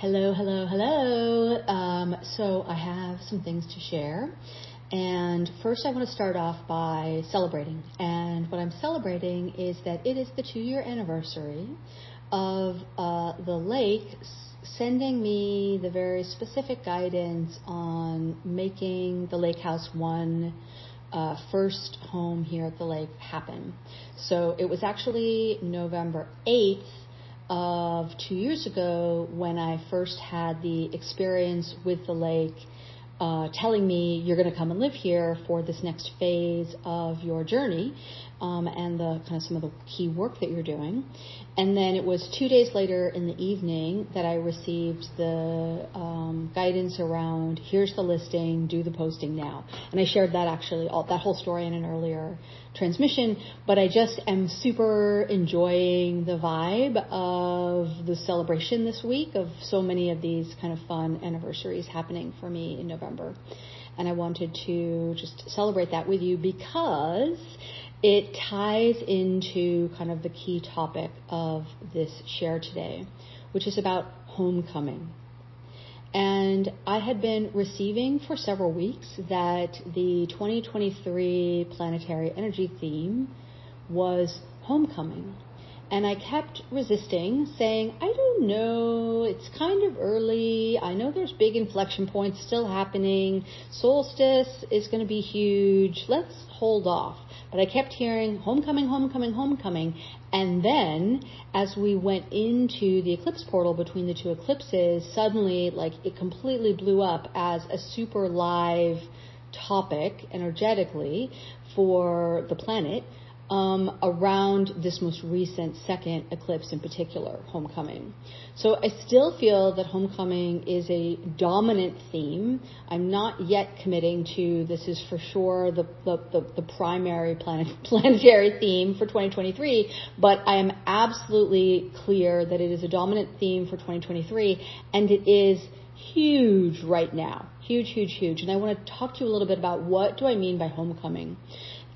Hello, hello, hello. Um, so I have some things to share. And first, I want to start off by celebrating. And what I'm celebrating is that it is the two year anniversary of uh, the lake sending me the very specific guidance on making the lake house one uh, first home here at the lake happen. So it was actually November 8th of two years ago when I first had the experience with the lake uh, telling me you're going to come and live here for this next phase of your journey um, and the kind of some of the key work that you're doing. And then it was two days later in the evening that I received the um, guidance around here's the listing, do the posting now. And I shared that actually, all, that whole story in an earlier transmission. But I just am super enjoying the vibe of the celebration this week of so many of these kind of fun anniversaries happening for me in November. And I wanted to just celebrate that with you because it ties into kind of the key topic of this share today, which is about homecoming. And I had been receiving for several weeks that the 2023 planetary energy theme was homecoming. And I kept resisting, saying, I don't know, it's kind of early. I know there's big inflection points still happening. Solstice is going to be huge. Let's hold off. But I kept hearing homecoming, homecoming, homecoming. And then as we went into the eclipse portal between the two eclipses, suddenly like it completely blew up as a super live topic energetically for the planet um, around this most recent second eclipse in particular, homecoming. So I still feel that homecoming is a dominant theme. I'm not yet committing to this is for sure the, the, the, the primary planet, planetary theme for 2023, but I am absolutely clear that it is a dominant theme for 2023 and it is huge right now. Huge, huge, huge. And I want to talk to you a little bit about what do I mean by homecoming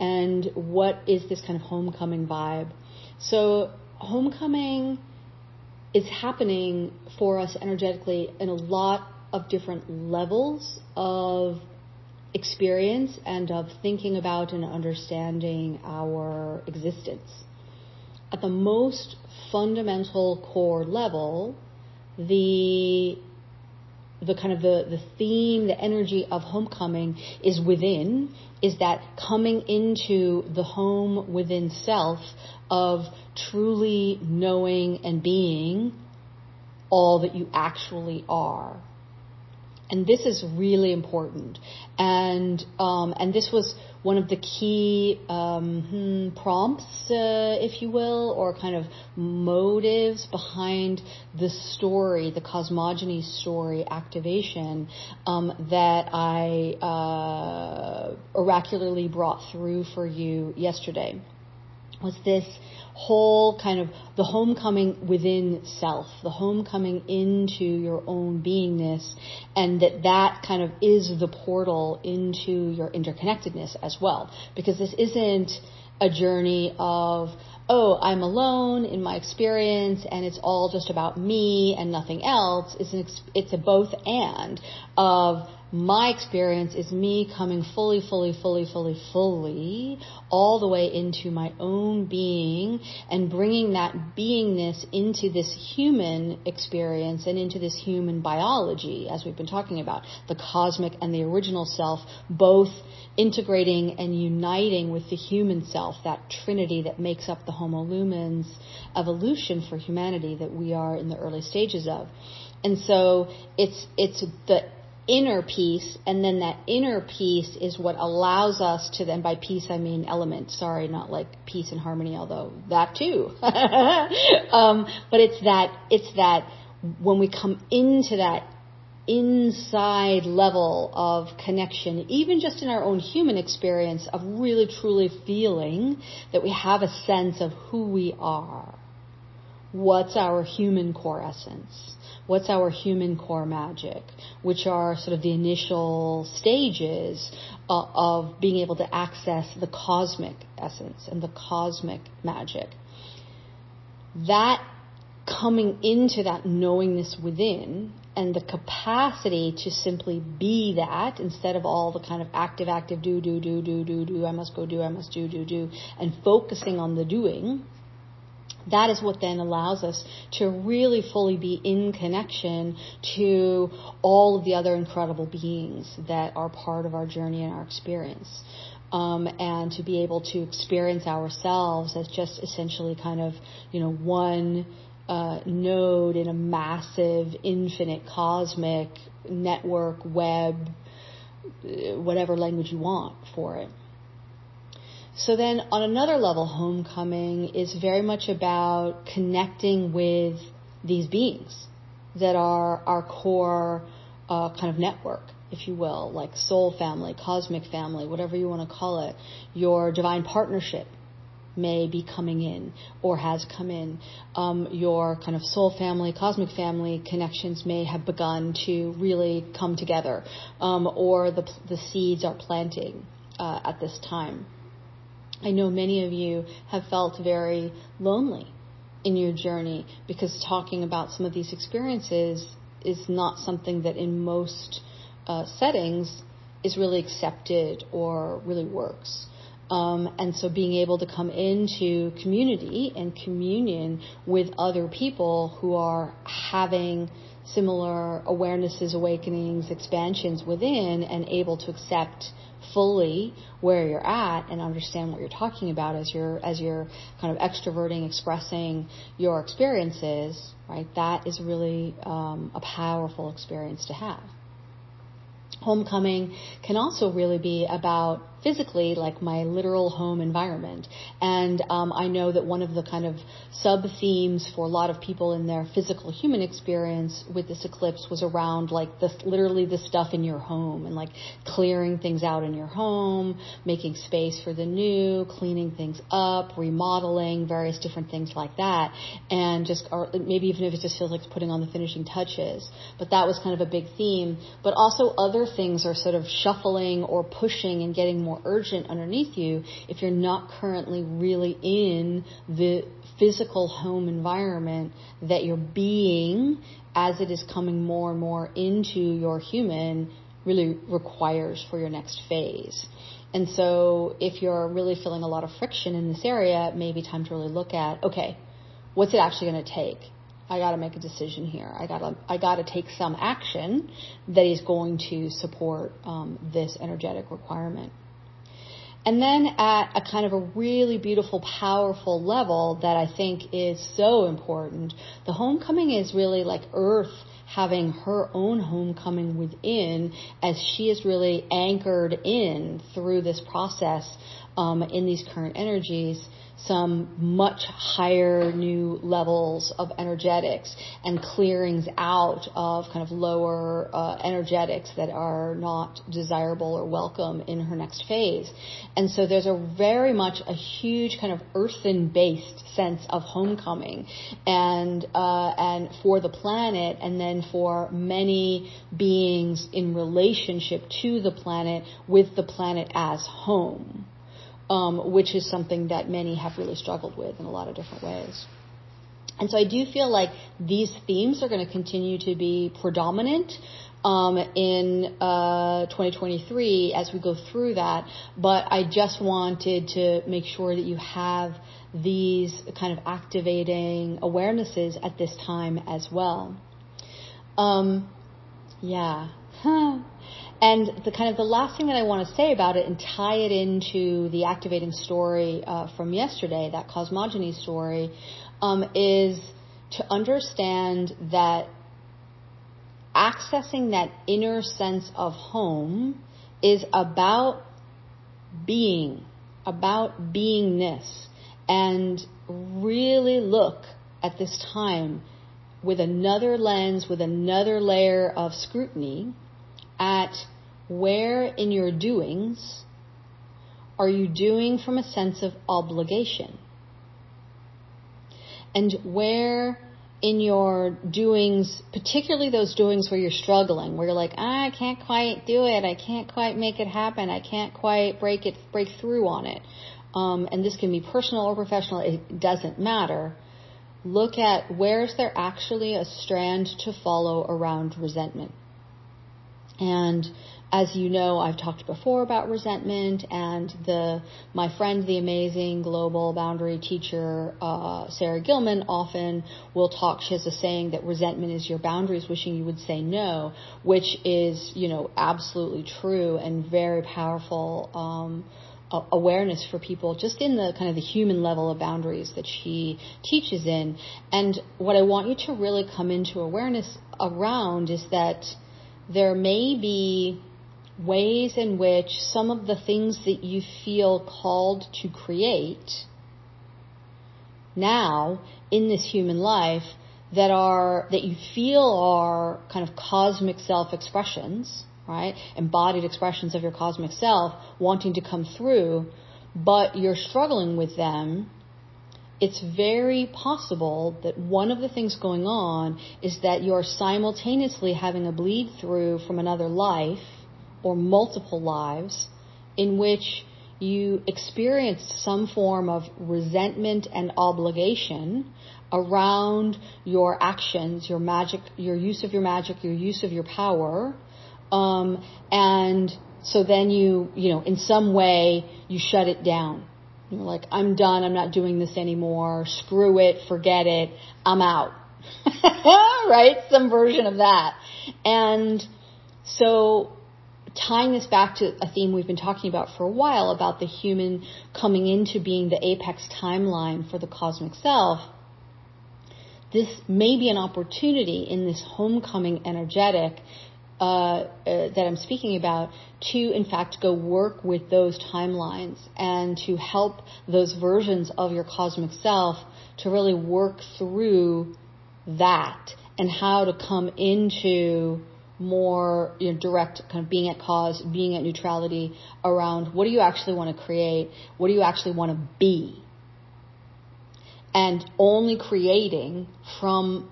and what is this kind of homecoming vibe. So homecoming is happening for us energetically in a lot of different levels of experience and of thinking about and understanding our existence. At the most fundamental core level, the the kind of the, the theme, the energy of homecoming is within, is that coming into the home within self of truly knowing and being all that you actually are. And this is really important. And um, and this was one of the key um, hmm, prompts, uh, if you will, or kind of motives behind the story, the cosmogony story activation um, that I uh, oracularly brought through for you yesterday. Was this whole kind of the homecoming within self, the homecoming into your own beingness, and that that kind of is the portal into your interconnectedness as well. Because this isn't a journey of, oh, I'm alone in my experience and it's all just about me and nothing else. It's, an, it's a both and of my experience is me coming fully, fully, fully, fully, fully all the way into my own being and bringing that beingness into this human experience and into this human biology, as we've been talking about, the cosmic and the original self, both integrating and uniting with the human self, that trinity that makes up the Homo lumens evolution for humanity that we are in the early stages of. And so it's, it's the inner peace, and then that inner peace is what allows us to then, by peace I mean element, sorry, not like peace and harmony, although that too. um, but it's that, it's that when we come into that inside level of connection, even just in our own human experience of really truly feeling that we have a sense of who we are. What's our human core essence? what's our human core magic, which are sort of the initial stages of, of being able to access the cosmic essence and the cosmic magic. That coming into that knowingness within and the capacity to simply be that instead of all the kind of active, active, do, do, do, do, do, do, I must go do, I must do, do, do, and focusing on the doing, that is what then allows us to really fully be in connection to all of the other incredible beings that are part of our journey and our experience. Um, and to be able to experience ourselves as just essentially kind of, you know, one uh, node in a massive, infinite, cosmic network, web, uh, whatever language you want for it. So then on another level, homecoming is very much about connecting with these beings that are our core uh, kind of network, if you will, like soul family, cosmic family, whatever you want to call it, your divine partnership may be coming in or has come in. Um, your kind of soul family, cosmic family connections may have begun to really come together, um, or the, the seeds are planting uh, at this time. I know many of you have felt very lonely in your journey because talking about some of these experiences is not something that in most uh, settings is really accepted or really works. Um, and so being able to come into community and communion with other people who are having similar awarenesses, awakenings, expansions within and able to accept fully where you're at and understand what you're talking about as you're as you're kind of extroverting, expressing your experiences, right? That is really um, a powerful experience to have. Homecoming can also really be about physically, like my literal home environment. And um, I know that one of the kind of sub themes for a lot of people in their physical human experience with this eclipse was around like this, literally the stuff in your home and like clearing things out in your home, making space for the new, cleaning things up, remodeling, various different things like that. And just, or maybe even if it just feels like putting on the finishing touches. But that was kind of a big theme. But also other things are sort of shuffling or pushing and getting more more urgent underneath you if you're not currently really in the physical home environment that you're being as it is coming more and more into your human really requires for your next phase. And so if you're really feeling a lot of friction in this area, it may be time to really look at, okay, what's it actually going to take? I got to make a decision here. I got to I got to take some action that is going to support um, this energetic requirement. And then at a kind of a really beautiful, powerful level that I think is so important, the homecoming is really like Earth having her own homecoming within as she is really anchored in through this process um, in these current energies some much higher new levels of energetics and clearings out of kind of lower uh, energetics that are not desirable or welcome in her next phase. And so there's a very much a huge kind of earthen based sense of homecoming and uh, and for the planet and then for many beings in relationship to the planet with the planet as home um, which is something that many have really struggled with in a lot of different ways. And so I do feel like these themes are going to continue to be predominant um, in uh, 2023 as we go through that. But I just wanted to make sure that you have these kind of activating awarenesses at this time as well. Um, yeah. And the kind of the last thing that I want to say about it and tie it into the activating story uh, from yesterday, that cosmogony story, um, is to understand that accessing that inner sense of home is about being, about beingness, and really look at this time with another lens, with another layer of scrutiny at where in your doings are you doing from a sense of obligation? And where in your doings, particularly those doings where you're struggling, where you're like, I can't quite do it, I can't quite make it happen, I can't quite break it, break through on it. Um, and this can be personal or professional, it doesn't matter. look at where is there actually a strand to follow around resentment. And as you know, I've talked before about resentment, and the my friend, the amazing global boundary teacher uh, Sarah Gilman, often will talk. She has a saying that resentment is your boundaries wishing you would say no, which is you know absolutely true and very powerful. Um, awareness for people just in the kind of the human level of boundaries that she teaches in and what i want you to really come into awareness around is that there may be ways in which some of the things that you feel called to create now in this human life that are that you feel are kind of cosmic self expressions, right? Embodied expressions of your cosmic self wanting to come through, but you're struggling with them. It's very possible that one of the things going on is that you're simultaneously having a bleed through from another life or multiple lives in which you experienced some form of resentment and obligation around your actions, your magic, your use of your magic, your use of your power, um, and so then you, you know, in some way you shut it down. You're like, I'm done. I'm not doing this anymore. Screw it. Forget it. I'm out. right? Some version of that. And so tying this back to a theme we've been talking about for a while about the human coming into being the apex timeline for the cosmic self, this may be an opportunity in this homecoming energetic uh, uh, that I'm speaking about to, in fact, go work with those timelines and to help those versions of your cosmic self to really work through that and how to come into more you know, direct kind of being at cause, being at neutrality around what do you actually want to create, what do you actually want to be, and only creating from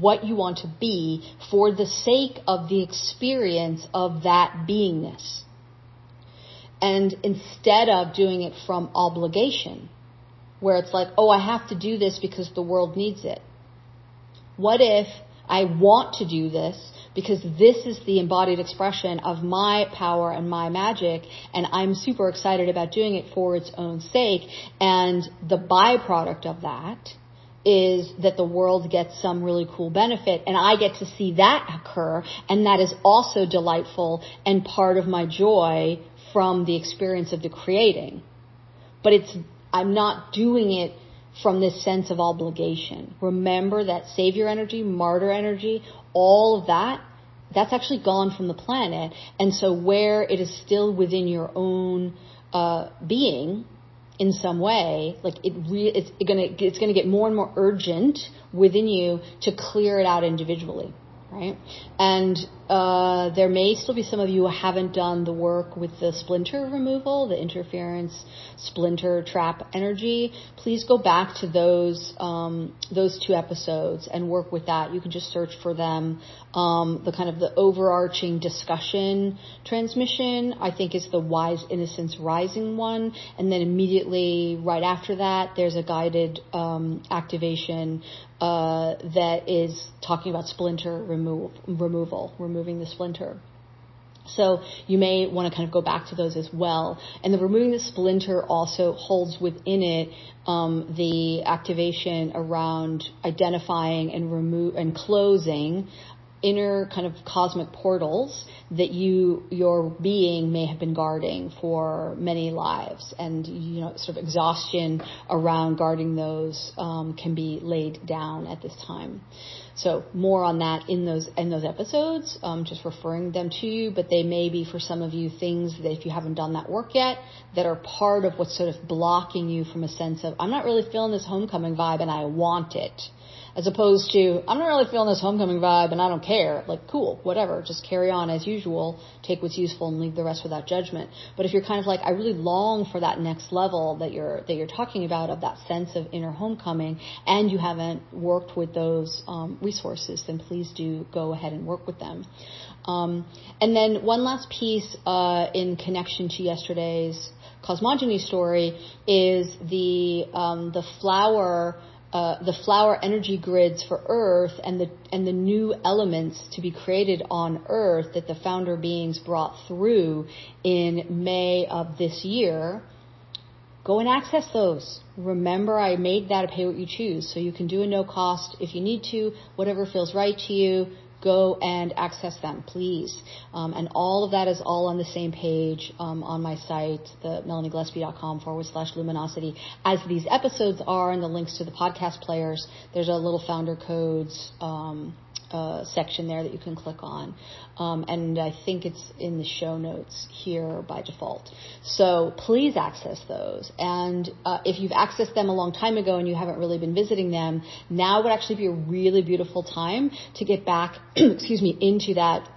what you want to be for the sake of the experience of that beingness. And instead of doing it from obligation, where it's like, oh, I have to do this because the world needs it. What if I want to do this because this is the embodied expression of my power and my magic and I'm super excited about doing it for its own sake and the byproduct of that is that the world gets some really cool benefit and I get to see that occur and that is also delightful and part of my joy from the experience of the creating. But it's, I'm not doing it from this sense of obligation. Remember that savior energy, martyr energy, all of that, that's actually gone from the planet. And so where it is still within your own uh, being in some way, like it re- it's gonna it's gonna get more and more urgent within you to clear it out individually right? And uh, there may still be some of you who haven't done the work with the splinter removal, the interference splinter trap energy. Please go back to those um, those two episodes and work with that. You can just search for them. Um, the kind of the overarching discussion transmission, I think, is the Wise Innocence Rising one, and then immediately right after that, there's a guided um, activation uh, that is talking about splinter remove, removal, removing the splinter. So you may want to kind of go back to those as well. And the removing the splinter also holds within it um, the activation around identifying and remove and closing inner kind of cosmic portals that you your being may have been guarding for many lives. And you know sort of exhaustion around guarding those um, can be laid down at this time so more on that in those in those episodes um, just referring them to you but they may be for some of you things that if you haven't done that work yet that are part of what's sort of blocking you from a sense of i'm not really feeling this homecoming vibe and i want it as opposed to I'm not really feeling this homecoming vibe and I don't care. Like cool, whatever, just carry on as usual, take what's useful and leave the rest without judgment. But if you're kind of like I really long for that next level that you're that you're talking about of that sense of inner homecoming, and you haven't worked with those um, resources, then please do go ahead and work with them. Um, and then one last piece uh, in connection to yesterday's cosmogony story is the um, the flower uh, the flower energy grids for Earth and the and the new elements to be created on Earth that the founder beings brought through in May of this year, go and access those. Remember, I made that a pay what you choose, so you can do a no cost if you need to, whatever feels right to you go and access them, please. Um, and all of that is all on the same page um, on my site, the melaniegillespie.com forward slash luminosity, as these episodes are, and the links to the podcast players. There's a little founder codes um, uh, section there that you can click on. Um, and I think it's in the show notes here by default. So please access those. And uh, if you've accessed them a long time ago and you haven't really been visiting them, now would actually be a really beautiful time to get back, excuse me, into that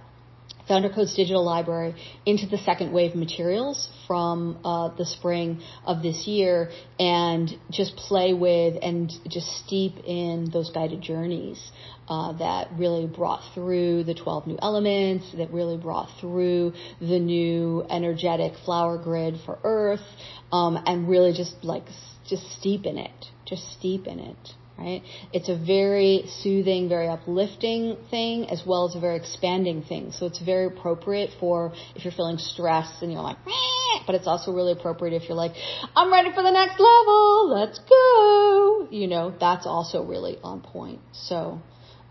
Founder Codes Digital Library into the second wave materials from uh, the spring of this year and just play with and just steep in those guided journeys uh, that really brought through the 12 new elements, that really brought through the new energetic flower grid for Earth, um, and really just like just steep in it, just steep in it right? It's a very soothing, very uplifting thing as well as a very expanding thing. So it's very appropriate for if you're feeling stressed and you're like, Meh! but it's also really appropriate if you're like, I'm ready for the next level, let's go. You know, that's also really on point. So,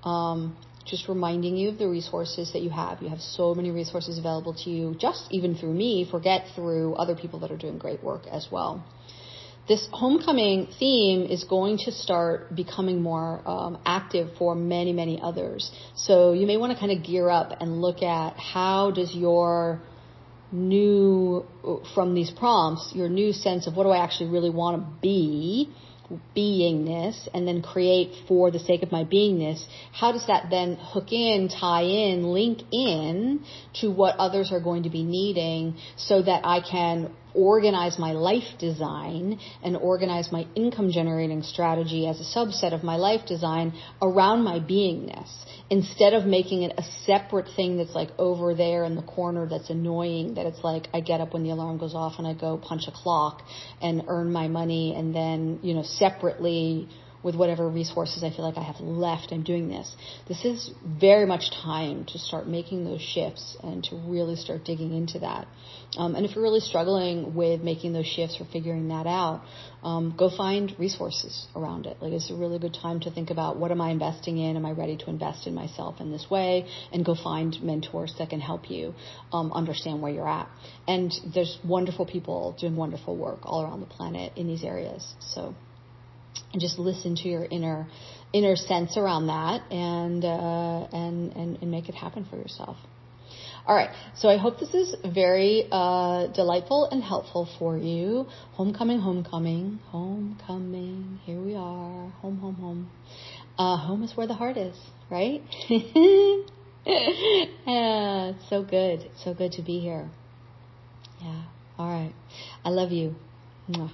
um, just reminding you of the resources that you have. You have so many resources available to you, just even through me, forget through other people that are doing great work as well this homecoming theme is going to start becoming more um, active for many, many others. So you may want to kind of gear up and look at how does your new, from these prompts, your new sense of what do I actually really want to be, beingness, and then create for the sake of my beingness, how does that then hook in, tie in, link in to what others are going to be needing so that I can organize my life design and organize my income generating strategy as a subset of my life design around my beingness instead of making it a separate thing that's like over there in the corner that's annoying that it's like I get up when the alarm goes off and I go punch a clock and earn my money and then you know separately with whatever resources I feel like I have left, I'm doing this. This is very much time to start making those shifts and to really start digging into that. Um, and if you're really struggling with making those shifts or figuring that out, um, go find resources around it. Like it's a really good time to think about what am I investing in? Am I ready to invest in myself in this way? And go find mentors that can help you um, understand where you're at. And there's wonderful people doing wonderful work all around the planet in these areas. So and just listen to your inner inner sense around that and uh, and, and and make it happen for yourself. All right, so I hope this is very uh, delightful and helpful for you. Homecoming, homecoming, homecoming. Here we are, home, home, home. Uh, home is where the heart is, right? yeah, it's so good, it's so good to be here. Yeah. All right, I love you. Mwah.